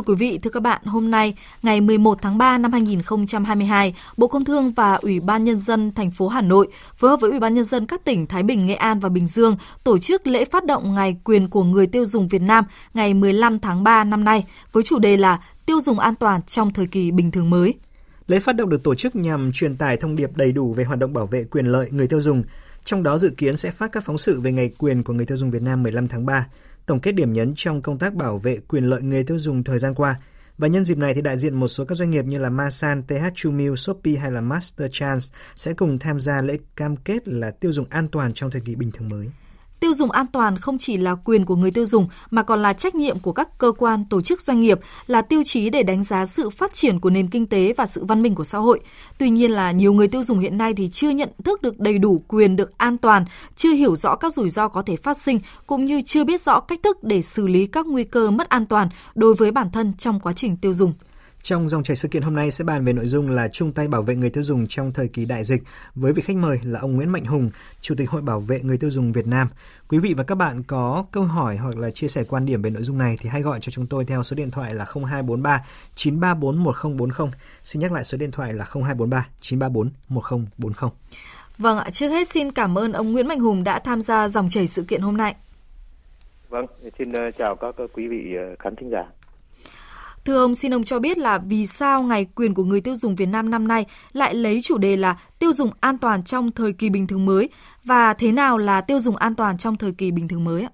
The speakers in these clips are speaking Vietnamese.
Thưa quý vị, thưa các bạn, hôm nay, ngày 11 tháng 3 năm 2022, Bộ Công Thương và Ủy ban Nhân dân thành phố Hà Nội phối hợp với Ủy ban Nhân dân các tỉnh Thái Bình, Nghệ An và Bình Dương tổ chức lễ phát động Ngày quyền của người tiêu dùng Việt Nam ngày 15 tháng 3 năm nay với chủ đề là Tiêu dùng an toàn trong thời kỳ bình thường mới. Lễ phát động được tổ chức nhằm truyền tải thông điệp đầy đủ về hoạt động bảo vệ quyền lợi người tiêu dùng, trong đó dự kiến sẽ phát các phóng sự về ngày quyền của người tiêu dùng Việt Nam 15 tháng 3, tổng kết điểm nhấn trong công tác bảo vệ quyền lợi người tiêu dùng thời gian qua. Và nhân dịp này thì đại diện một số các doanh nghiệp như là Masan, TH Chumil, Shopee hay là Master Chance sẽ cùng tham gia lễ cam kết là tiêu dùng an toàn trong thời kỳ bình thường mới. Tiêu dùng an toàn không chỉ là quyền của người tiêu dùng mà còn là trách nhiệm của các cơ quan, tổ chức doanh nghiệp, là tiêu chí để đánh giá sự phát triển của nền kinh tế và sự văn minh của xã hội. Tuy nhiên là nhiều người tiêu dùng hiện nay thì chưa nhận thức được đầy đủ quyền được an toàn, chưa hiểu rõ các rủi ro có thể phát sinh cũng như chưa biết rõ cách thức để xử lý các nguy cơ mất an toàn đối với bản thân trong quá trình tiêu dùng. Trong dòng chảy sự kiện hôm nay sẽ bàn về nội dung là chung tay bảo vệ người tiêu dùng trong thời kỳ đại dịch với vị khách mời là ông Nguyễn Mạnh Hùng, Chủ tịch Hội Bảo vệ người tiêu dùng Việt Nam. Quý vị và các bạn có câu hỏi hoặc là chia sẻ quan điểm về nội dung này thì hãy gọi cho chúng tôi theo số điện thoại là 0243 934 1040. Xin nhắc lại số điện thoại là 0243 934 1040. Vâng ạ, trước hết xin cảm ơn ông Nguyễn Mạnh Hùng đã tham gia dòng chảy sự kiện hôm nay. Vâng, xin ờ, chào các quý vị ờ, khán thính giả. Thưa ông, xin ông cho biết là vì sao Ngày quyền của người tiêu dùng Việt Nam năm nay lại lấy chủ đề là tiêu dùng an toàn trong thời kỳ bình thường mới và thế nào là tiêu dùng an toàn trong thời kỳ bình thường mới ạ?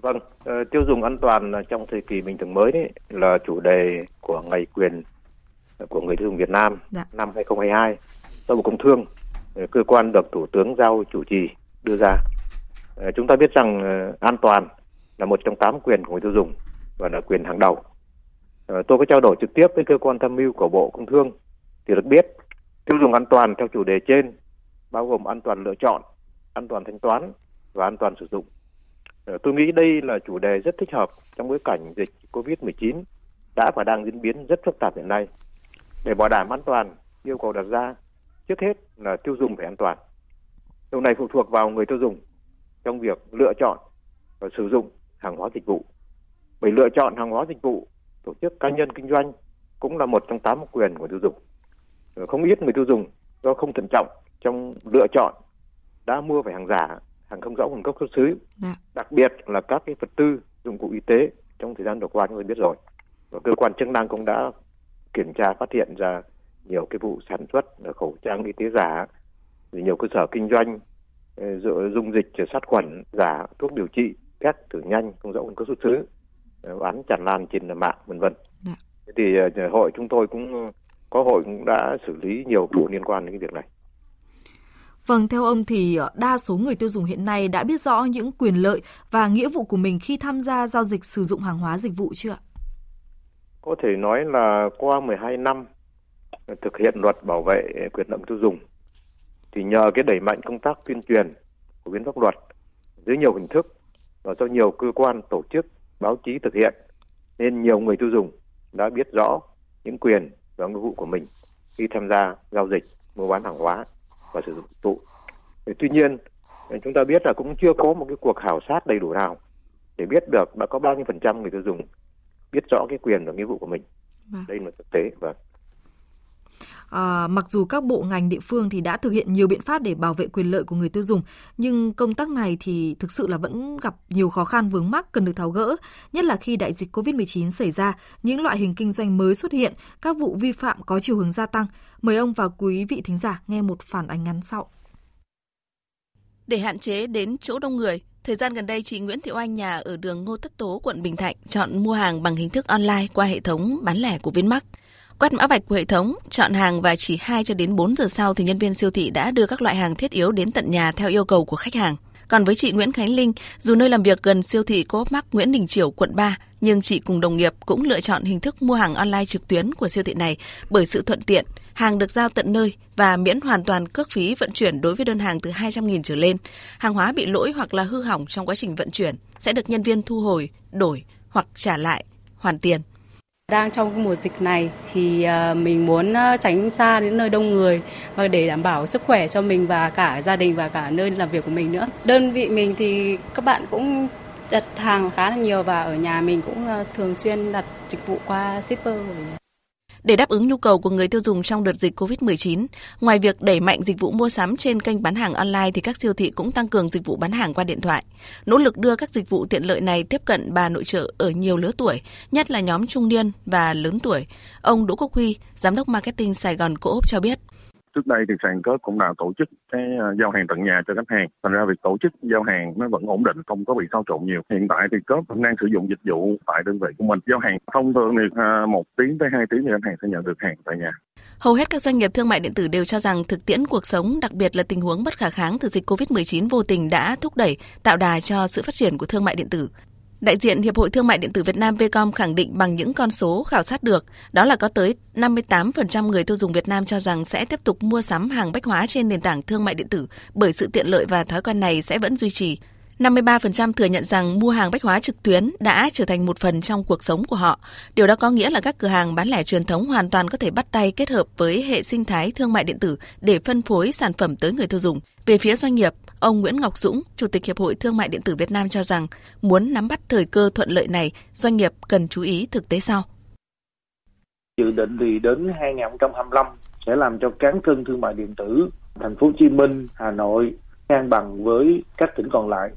Vâng, uh, tiêu dùng an toàn trong thời kỳ bình thường mới đấy là chủ đề của Ngày quyền của người tiêu dùng Việt Nam dạ. năm 2022 do Bộ Công Thương, ờ, cơ quan được Thủ tướng giao chủ trì đưa ra. Uh, chúng ta biết rằng an toàn là một trong tám quyền của người tiêu dùng và là quyền hàng đầu Ờ, Ờ, tôi có trao đổi trực tiếp với cơ quan tham mưu của Bộ Công Thương thì được biết tiêu dùng an toàn theo chủ đề trên bao gồm an toàn lựa chọn, an toàn thanh toán và an toàn sử dụng. Ờ, tôi nghĩ đây là chủ đề rất thích hợp trong bối cảnh dịch COVID-19 đã và đang diễn biến rất phức tạp hiện nay. Để bảo đảm an toàn, yêu cầu đặt ra trước hết là tiêu dùng phải an toàn. Điều này phụ thuộc vào người tiêu dùng trong việc lựa chọn và sử dụng hàng hóa dịch vụ. Bởi lựa chọn hàng hóa dịch vụ tổ chức cá nhân kinh doanh cũng là một trong tám quyền của tiêu dùng. Ờ, không ít người tiêu dùng do không thận trọng trong lựa chọn đã mua phải hàng giả, hàng không rõ nguồn gốc xuất xứ. Dạ. Đặc biệt là các cái vật tư, dụng cụ y tế trong thời gian vừa qua chúng tôi biết rồi. Và cơ quan chức năng cũng đã kiểm tra phát hiện ra nhiều cái vụ sản xuất khẩu trang y tế giả, nhiều cơ sở kinh doanh ờ, dung dịch sát khuẩn giả, thuốc điều trị, test thử nhanh không rõ nguồn gốc xuất xứ bán tràn lan trên mạng vân vân. Dạ. Thì ờ, hội chúng tôi cũng có hội cũng đã xử lý nhiều vụ liên quan đến cái việc này. Vâng, theo ông thì ờ, đa số người tiêu dùng hiện nay đã biết rõ những quyền lợi và nghĩa vụ của mình khi tham gia giao dịch sử dụng hàng hóa dịch vụ chưa ạ? Có thể nói là qua 12 năm thực hiện luật bảo vệ quyền lợi tiêu dùng thì nhờ cái đẩy mạnh công tác tuyên truyền của biến pháp luật dưới nhiều hình thức và do nhiều cơ quan tổ chức báo chí thực hiện nên nhiều người tiêu dùng đã biết rõ những quyền và nghĩa vụ của mình khi tham gia giao dịch mua bán hàng hóa và sử dụng dịch vụ. Tuy nhiên chúng ta biết là cũng chưa có một cái cuộc khảo sát đầy đủ nào để biết được đã có bao nhiêu phần trăm người tiêu dùng biết rõ cái quyền và nghĩa vụ của mình. Vâng. Đây là thực tế và À, mặc dù các bộ ngành địa phương thì đã thực hiện nhiều biện pháp để bảo vệ quyền lợi của người tiêu dùng, nhưng công tác này thì thực sự là vẫn gặp nhiều khó khăn vướng mắc cần được tháo gỡ, nhất là khi đại dịch COVID-19 xảy ra, những loại hình kinh doanh mới xuất hiện, các vụ vi phạm có chiều hướng gia tăng. Mời ông và quý vị thính giả nghe một phản ánh ngắn sau. Để hạn chế đến chỗ đông người, Thời gian gần đây, chị Nguyễn Thị Oanh nhà ở đường Ngô Tất Tố, quận Bình Thạnh chọn mua hàng bằng hình thức online qua hệ thống bán lẻ của Vinmart. Quét mã vạch của hệ thống, chọn hàng và chỉ 2 cho đến 4 giờ sau thì nhân viên siêu thị đã đưa các loại hàng thiết yếu đến tận nhà theo yêu cầu của khách hàng. Còn với chị Nguyễn Khánh Linh, dù nơi làm việc gần siêu thị Coop Mart Nguyễn Đình Chiểu, quận 3, nhưng chị cùng đồng nghiệp cũng lựa chọn hình thức mua hàng online trực tuyến của siêu thị này bởi sự thuận tiện, hàng được giao tận nơi và miễn hoàn toàn cước phí vận chuyển đối với đơn hàng từ 200.000 trở lên. Hàng hóa bị lỗi hoặc là hư hỏng trong quá trình vận chuyển sẽ được nhân viên thu hồi, đổi hoặc trả lại, hoàn tiền. Đang trong mùa dịch này thì ờ, mình muốn ờ, tránh xa đến nơi đông người và để đảm bảo sức khỏe cho mình và cả gia đình và cả nơi làm việc của mình nữa. Đơn vị mình thì các bạn cũng đặt hàng khá là nhiều và ở nhà mình cũng ờ, thường xuyên đặt dịch vụ qua shipper. Để đáp ứng nhu cầu của người tiêu dùng trong đợt dịch COVID-19, ngoài việc đẩy mạnh dịch vụ mua sắm trên kênh bán hàng online thì các siêu thị cũng tăng cường dịch vụ bán hàng qua điện thoại. Nỗ lực đưa các dịch vụ tiện lợi này tiếp cận bà nội trợ ở nhiều lứa tuổi, nhất là nhóm trung niên và lớn tuổi. Ông Đỗ Quốc Huy, giám đốc marketing Sài Gòn Co-op cho biết. Trước đây thì sàn cớp cũng đã tổ chức cái à, giao hàng tận nhà cho khách hàng. Thành ra việc tổ chức giao hàng nó vẫn ổn định, không có bị sao trộn nhiều. Hiện tại thì cớp vẫn đang sử dụng dịch vụ tại đơn vị của mình. Giao hàng thông thường thì à, một tiếng tới hai tiếng thì khách hàng sẽ nhận được hàng tại nhà. Hầu hết các doanh nghiệp thương mại điện tử đều cho rằng thực tiễn cuộc sống, đặc biệt là tình huống bất khả kháng từ dịch COVID-19 vô tình đã thúc đẩy, tạo đà cho sự phát triển của thương mại điện tử. Đại diện Hiệp hội Thương mại điện tử Việt Nam Vcom khẳng định bằng những con số khảo sát được, đó là có tới 58% người tiêu dùng Việt Nam cho rằng sẽ tiếp tục mua sắm hàng bách hóa trên nền tảng thương mại điện tử bởi sự tiện lợi và thói quen này sẽ vẫn duy trì. 53% thừa nhận rằng mua hàng bách hóa trực tuyến đã trở thành một phần trong cuộc sống của họ. Điều đó có nghĩa là các cửa hàng bán lẻ truyền thống hoàn toàn có thể bắt tay kết hợp với hệ sinh thái thương mại điện tử để phân phối sản phẩm tới người tiêu dùng. Về phía doanh nghiệp, ông Nguyễn Ngọc Dũng, Chủ tịch Hiệp hội Thương mại điện tử Việt Nam cho rằng muốn nắm bắt thời cơ thuận lợi này, doanh nghiệp cần chú ý thực tế sau. Dự định thì đến 2025 sẽ làm cho cán cân thương mại điện tử thành phố Hồ Chí Minh, Hà Nội ngang bằng với các tỉnh còn lại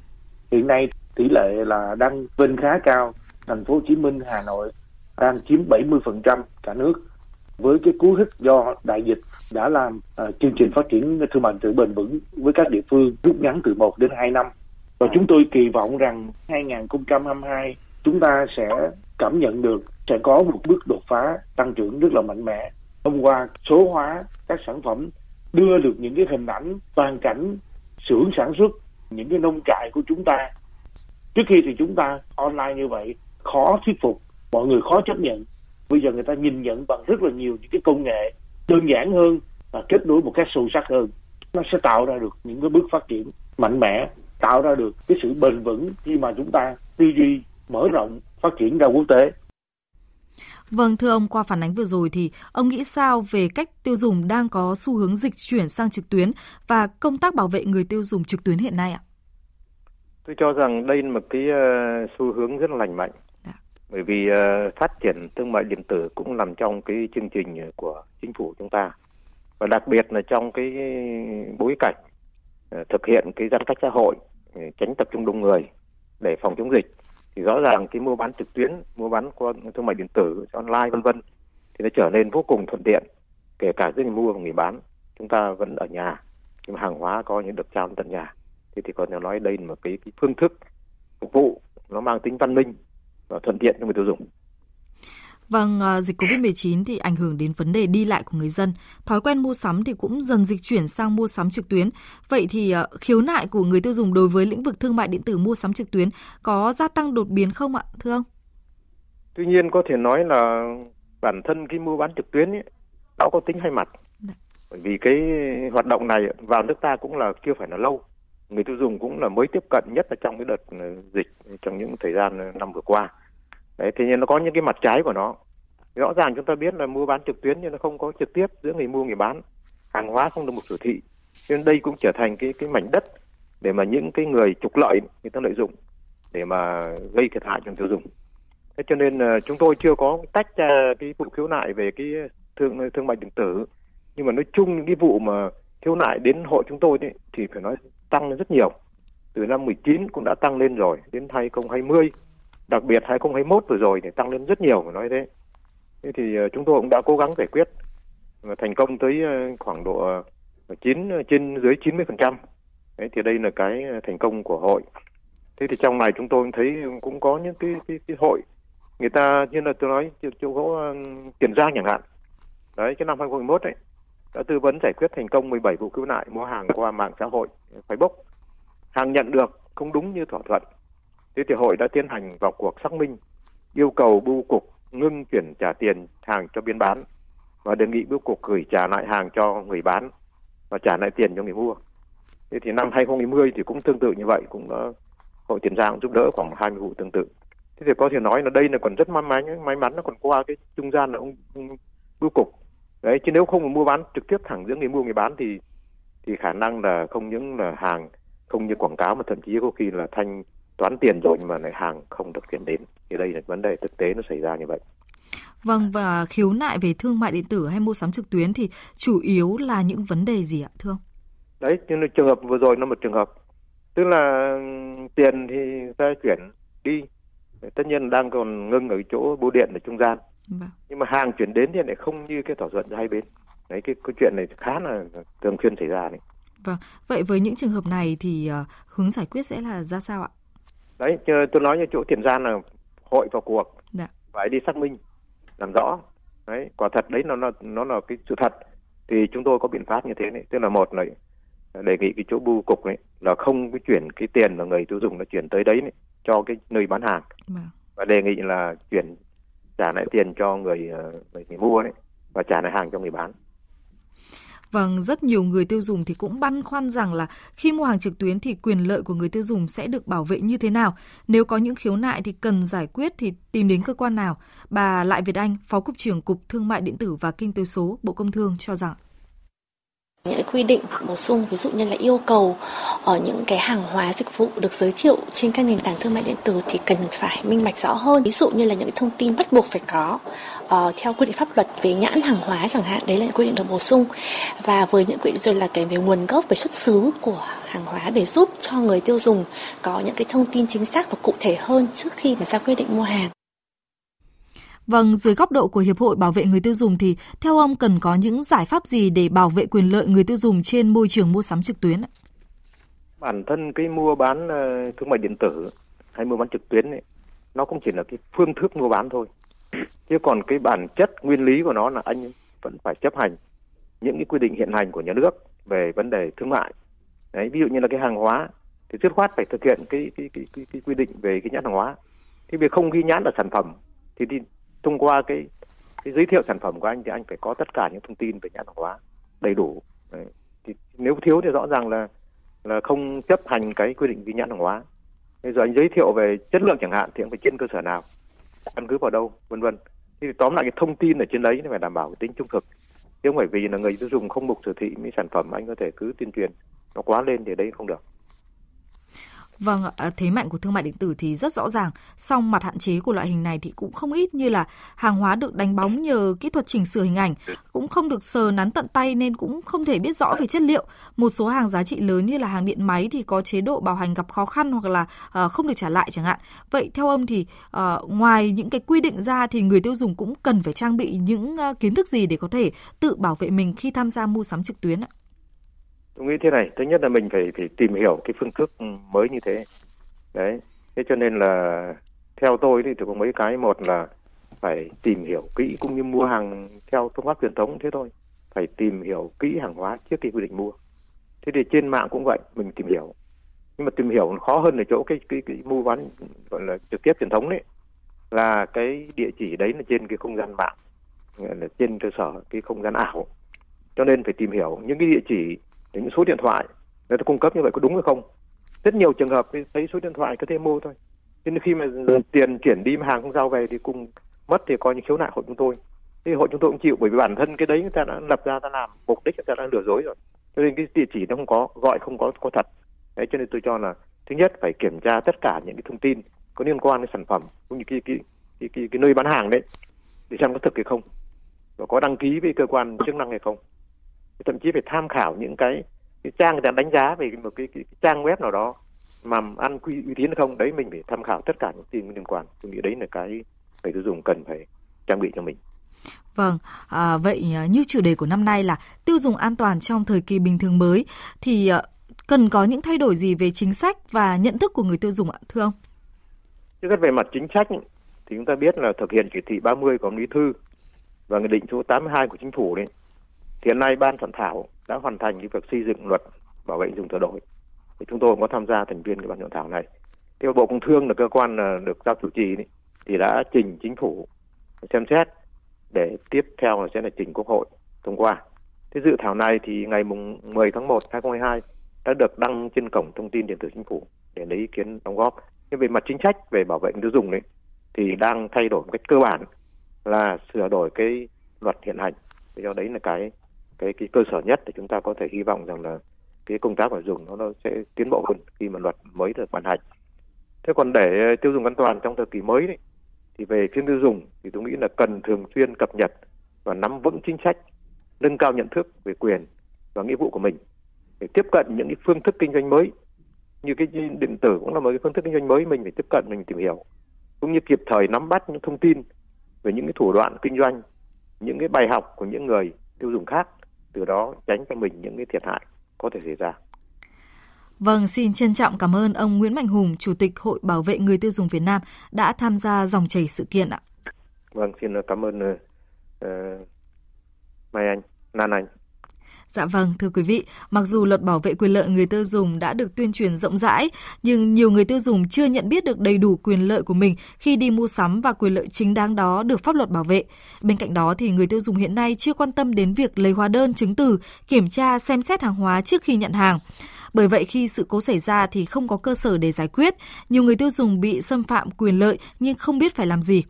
hiện nay tỷ lệ là đang lên khá cao. Thành phố Hồ Chí Minh Hà Nội đang chiếm 70% cả nước. Với cái cú hích do đại dịch đã làm uh, chương trình phát triển thương mại tự bền vững với các địa phương rút ngắn từ 1 đến 2 năm. Và chúng tôi kỳ vọng rằng 2022 chúng ta sẽ cảm nhận được sẽ có một bước đột phá tăng trưởng rất là mạnh mẽ. Thông qua số hóa các sản phẩm đưa được những cái hình ảnh toàn cảnh xưởng sản xuất những cái nông trại của chúng ta. Trước khi thì chúng ta online như vậy, khó thuyết phục, mọi người khó chấp nhận. Bây giờ người ta nhìn nhận bằng rất là nhiều những cái công nghệ đơn giản hơn và kết nối một cách sâu sắc hơn. Nó sẽ tạo ra được những cái bước phát triển mạnh mẽ, tạo ra được cái sự bền vững khi mà chúng ta tư duy mở rộng phát triển ra quốc tế. Vâng, thưa ông, qua phản ánh vừa rồi thì ông nghĩ sao về cách tiêu dùng đang có xu hướng dịch chuyển sang trực tuyến và công tác bảo vệ người tiêu dùng trực tuyến hiện nay ạ? Tôi cho rằng đây là một cái uh, xu hướng rất là lành mạnh. Đã. Dạ. Bởi vì uh, phát triển thương mại điện tử cũng nằm trong cái chương trình của chính phủ chúng ta. Và đặc biệt là trong cái bối cảnh uh, thực hiện cái giãn cách xã hội, tránh tập trung đông người để phòng chống dịch thì rõ ràng cái mua bán trực tuyến mua bán qua thương mại điện tử online vân vân thì nó trở nên vô cùng thuận tiện kể cả giữa người mua và người bán. Chúng ta vẫn ở nhà nhưng mà hàng hóa có những được trao tận nhà. Thế thì còn nói đây là một cái, cái phương thức phục vụ nó mang tính văn minh và thuận tiện cho người tiêu dùng. Vâng, ờ, dịch COVID-19 thì ảnh hưởng đến vấn đề đi lại của người dân. Thói quen mua sắm thì cũng dần dịch chuyển sang mua sắm trực tuyến. Vậy thì ờ, khiếu nại của người tiêu dùng đối với lĩnh vực thương mại điện tử mua sắm trực tuyến có gia tăng đột biến không ạ, thưa ông? Tuy nhiên có thể nói là bản thân cái mua bán trực tuyến ấy, nó có tính hai mặt. Dạ. Bởi vì cái hoạt động này vào nước ta cũng là chưa phải là lâu. Người tiêu dùng cũng là mới tiếp cận nhất là trong cái đợt ờ, dịch trong những thời gian năm vừa qua đấy thế nhưng nó có những cái mặt trái của nó rõ ràng chúng ta biết là mua bán trực tuyến nhưng nó không có trực tiếp giữa người mua người bán. Hàng hóa không được một siêu thị. Nên đây cũng trở thành cái cái mảnh đất để mà những cái người trục lợi người ta lợi dụng để mà gây thiệt hại cho người tiêu dùng. Thế cho nên là chúng tôi chưa có tách ra cái vụ khiếu nại về cái thương thương mại điện tử. Nhưng mà nói chung những cái vụ mà khiếu nại đến hội chúng tôi ấy, thì phải nói tăng lên rất nhiều. Từ năm 19 cũng đã tăng lên rồi đến 2020 đặc biệt 2021 vừa rồi thì tăng lên rất nhiều phải nói thế thế thì ờ, chúng tôi cũng đã cố gắng giải quyết và thành công tới ờ, khoảng độ 9 trên dưới 90 phần trăm. Đấy thì đây là cái thành công của hội. Thế thì trong này chúng tôi thấy cũng có những cái cái, cái hội người ta như là tôi nói chỗ gỗ tiền giang chẳng hạn. Đấy cái năm 2021 đấy đã tư vấn giải quyết thành công 17 vụ cứu nạn mua hàng qua mạng xã hội Facebook. Hàng nhận được không đúng như thỏa thuận. Thế thì hội đã tiến hành vào cuộc xác minh, yêu cầu bưu cục ngưng chuyển trả tiền hàng cho biên bán và đề nghị bưu cục gửi trả lại hàng cho người bán và trả lại tiền cho người mua. Thế thì năm 2020 thì cũng tương tự như vậy, cũng đã, hội Tiền Giang giúp đỡ khoảng 20 vụ tương tự. thế thì có thể nói là đây là còn rất may mắn may mắn nó còn qua cái trung gian là ông, ông bưu cục đấy chứ nếu không mua bán trực tiếp thẳng giữa người mua người bán thì thì khả năng là không những là hàng không như quảng cáo mà thậm chí có khi là thanh toán tiền rồi nhưng mà lại hàng không được chuyển đến. Thì đây là vấn đề thực tế nó xảy ra như vậy. Vâng và khiếu nại về thương mại điện tử hay mua sắm trực tuyến thì chủ yếu là những vấn đề gì ạ thưa ông? Đấy, nhưng trường hợp vừa rồi nó một trường hợp. Tức là tiền thì ta chuyển đi. Tất nhiên đang còn ngưng ở chỗ bưu điện ở trung gian. Vâng. nhưng mà hàng chuyển đến thì lại không như cái thỏa thuận giữa hai bên. Đấy cái câu chuyện này khá là thường xuyên xảy ra đấy. Vâng vậy với những trường hợp này thì uh, hướng giải quyết sẽ là ra sao ạ đấy tôi nói như chỗ tiền gian là hội vào cuộc. Dạ. phải đi xác minh làm rõ. Đấy quả thật đấy nó nó nó là cái sự thật. Thì chúng tôi có biện pháp như thế này. Tức là một là đề nghị cái chỗ bưu cục này là không cái chuyển cái tiền mà người tiêu dùng nó chuyển tới đấy này, cho cái nơi bán hàng. Vâng. và đề nghị là chuyển trả lại tiền cho người người, người mua đấy và trả lại hàng cho người bán Vâng, rất nhiều người tiêu dùng thì cũng băn khoăn rằng là khi mua hàng trực tuyến thì quyền lợi của người tiêu dùng sẽ được bảo vệ như thế nào? Nếu có những khiếu nại thì cần giải quyết thì tìm đến cơ quan nào? Bà Lại Việt Anh, Phó Cục trưởng Cục Thương mại Điện tử và Kinh tế số, Bộ Công Thương cho rằng những quy định bổ sung ví dụ như là yêu cầu ở những cái hàng hóa dịch vụ được giới thiệu trên các nền tảng thương mại điện tử thì cần phải minh bạch rõ hơn. Ví dụ như là những thông tin bắt buộc phải có uh, theo quy định pháp luật về nhãn hàng hóa chẳng hạn đấy là những quy định được bổ sung. Và với những quy định rồi là cái về nguồn gốc về xuất xứ của hàng hóa để giúp cho người tiêu dùng có những cái thông tin chính xác và cụ thể hơn trước khi mà ra quyết định mua hàng. Vâng, dưới góc độ của Hiệp hội Bảo vệ người tiêu dùng thì theo ông cần có những giải pháp gì để bảo vệ quyền lợi người tiêu dùng trên môi trường mua sắm trực tuyến? Bản thân cái mua bán ờ, thương mại điện tử hay mua bán trực tuyến ấy, nó cũng chỉ là cái phương thức mua bán thôi. Chứ còn cái bản chất nguyên lý của nó là anh vẫn phải chấp hành những cái quy định hiện hành của nhà nước về vấn đề thương mại. Đấy, ví dụ như là cái hàng hóa thì dứt khoát phải thực hiện cái cái cái, cái, cái quy định về cái nhãn hàng hóa. Thì việc không ghi nhãn là sản phẩm thì, thì thông qua cái cái giới thiệu sản phẩm của anh thì anh phải có tất cả những thông tin về nhãn hàng hóa đầy đủ. Đấy. thì nếu thiếu thì rõ ràng là là không chấp hành cái quy định ghi nhãn hàng hóa. Bây giờ anh giới thiệu về chất lượng chẳng hạn thì anh phải trên cơ sở nào? Căn cứ vào đâu? Vân vân. Thì tóm lại cái thông tin ở trên đấy phải đảm bảo cái tính trung thực. Chứ không phải vì là người tiêu dùng không mục sở thị mấy sản phẩm anh có thể cứ tuyên truyền nó quá lên thì đấy không được. Vâng, à, thế mạnh của thương mại điện tử thì rất rõ ràng, song mặt hạn chế của loại hình này thì cũng không ít như là hàng hóa được đánh bóng nhờ kỹ thuật chỉnh sửa hình ảnh, cũng không được sờ nắn tận tay nên cũng không thể biết rõ về chất liệu. Một số hàng giá trị lớn như là hàng điện máy thì có chế độ bảo hành gặp khó khăn hoặc là à, không được trả lại chẳng hạn. Vậy theo ông thì à, ngoài những cái quy định ra thì người tiêu dùng cũng cần phải trang bị những kiến thức gì để có thể tự bảo vệ mình khi tham gia mua sắm trực tuyến ạ? Tôi nghĩ thế này thứ nhất là mình phải phải tìm hiểu cái phương thức mới như thế. Đấy thế cho nên là theo tôi thì có mấy cái. Một là phải tìm hiểu kỹ cũng như mua hàng theo phương pháp truyền thống thế thôi. Phải tìm hiểu kỹ hàng hóa trước khi quy định mua. Thế thì trên mạng cũng vậy mình tìm hiểu. Nhưng mà tìm hiểu khó hơn ở chỗ cái cái, cái mua bán gọi là trực tiếp truyền thống đấy. Là cái địa chỉ đấy là trên cái không gian mạng là trên cơ sở cái không gian ảo. Cho nên phải tìm hiểu những cái địa chỉ những số điện thoại người ta cung cấp như vậy có đúng hay không? Rất nhiều trường hợp thấy số điện thoại có thể mua thôi. Nên khi mà tiền chuyển đi mà hàng không giao về thì cùng mất thì coi như khiếu nại hội chúng tôi. Thì hội chúng tôi cũng chịu bởi vì bản thân cái đấy người ta đã lập ra ta làm mục đích người ta đã lừa dối rồi. Cho nên cái địa chỉ nó không có gọi không có có thật. Đấy cho nên tôi cho là thứ nhất phải kiểm tra tất cả những cái thông tin có liên quan đến sản phẩm cũng như cái cái cái, cái, cái nơi bán hàng đấy để xem có thực hay không và có đăng ký với cơ quan chức năng hay không thậm chí phải tham khảo những cái, cái trang người ta đánh giá về một cái, cái, cái trang web nào đó mà ăn uy, uy tín không đấy mình phải tham khảo tất cả những tin liên quan tôi nghĩ đấy là cái người tiêu dùng cần phải trang bị cho mình Vâng, à, vậy à, như chủ đề của năm nay là tiêu dùng an toàn trong thời kỳ bình thường mới thì à, cần có những thay đổi gì về chính sách và nhận thức của người tiêu dùng ạ, thưa ông? Trước hết về mặt chính sách thì chúng ta biết là thực hiện chỉ thị 30 của Bí thư và nghị định số 82 của chính phủ đấy hiện nay ban soạn thảo đã hoàn thành cái việc xây dựng luật bảo vệ dùng sửa đổi. Thì chúng tôi cũng có tham gia thành viên cái ban soạn thảo này. Theo bộ công thương là cơ quan ờ, được giao chủ trì thì đã trình chính phủ xem xét để tiếp theo là sẽ là trình quốc hội thông qua. Cái dự thảo này thì ngày mùng 10 tháng 1 2022 đã được đăng trên cổng thông tin điện tử chính phủ để lấy ý kiến đóng góp. Nhưng về mặt chính sách về bảo vệ người tiêu dùng đấy, thì đang thay đổi một cách cơ bản là sửa đổi cái luật hiện hành. Do đấy là cái cái cái cơ sở nhất để chúng ta có thể hy vọng rằng là cái công tác phải dùng nó, nó sẽ tiến bộ hơn khi mà luật mới được ban hành. Thế còn để tiêu dùng an toàn trong thời kỳ mới đấy, thì về phía tiêu dùng thì tôi nghĩ là cần thường xuyên cập nhật và nắm vững chính sách nâng cao nhận thức về quyền và nghĩa vụ của mình để tiếp cận những cái phương thức kinh doanh mới. Như cái điện tử cũng là một cái phương thức kinh doanh mới mình phải tiếp cận mình tìm hiểu. Cũng như kịp thời nắm bắt những thông tin về những cái thủ đoạn kinh doanh những cái bài học của những người tiêu dùng khác từ đó tránh cho mình những cái thiệt hại có thể xảy ra. Vâng, xin trân trọng cảm ơn ông Nguyễn Mạnh Hùng, Chủ tịch Hội Bảo vệ người tiêu dùng Việt Nam đã tham gia dòng chảy sự kiện ạ. Vâng, xin cảm ơn uh, Mai Anh, Nan Anh. Dạ vâng, thưa quý vị, mặc dù luật bảo vệ quyền lợi người tiêu dùng đã được tuyên truyền rộng rãi, nhưng nhiều người tiêu dùng chưa nhận biết được đầy đủ quyền lợi của mình khi đi mua sắm và quyền lợi chính đáng đó được pháp luật bảo vệ. Bên cạnh đó thì người tiêu dùng hiện nay chưa quan tâm đến việc lấy hóa đơn chứng từ, kiểm tra xem xét hàng hóa trước khi nhận hàng. Bởi vậy khi sự cố xảy ra thì không có cơ sở để giải quyết, nhiều người tiêu dùng bị xâm phạm quyền lợi nhưng không biết phải làm gì.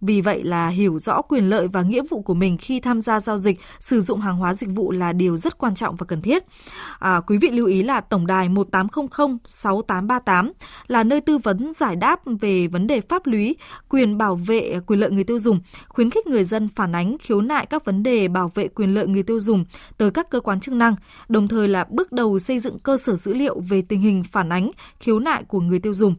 Vì vậy là hiểu rõ quyền lợi và nghĩa vụ của mình khi tham gia giao dịch, sử dụng hàng hóa dịch vụ là điều rất quan trọng và cần thiết. À, quý vị lưu ý là tổng đài 1800 6838 là nơi tư vấn giải đáp về vấn đề pháp lý, quyền bảo vệ quyền lợi người tiêu dùng, khuyến khích người dân phản ánh khiếu nại các vấn đề bảo vệ quyền lợi người tiêu dùng tới các cơ quan chức năng, đồng thời là bước đầu xây dựng cơ sở dữ liệu về tình hình phản ánh khiếu nại của người tiêu dùng.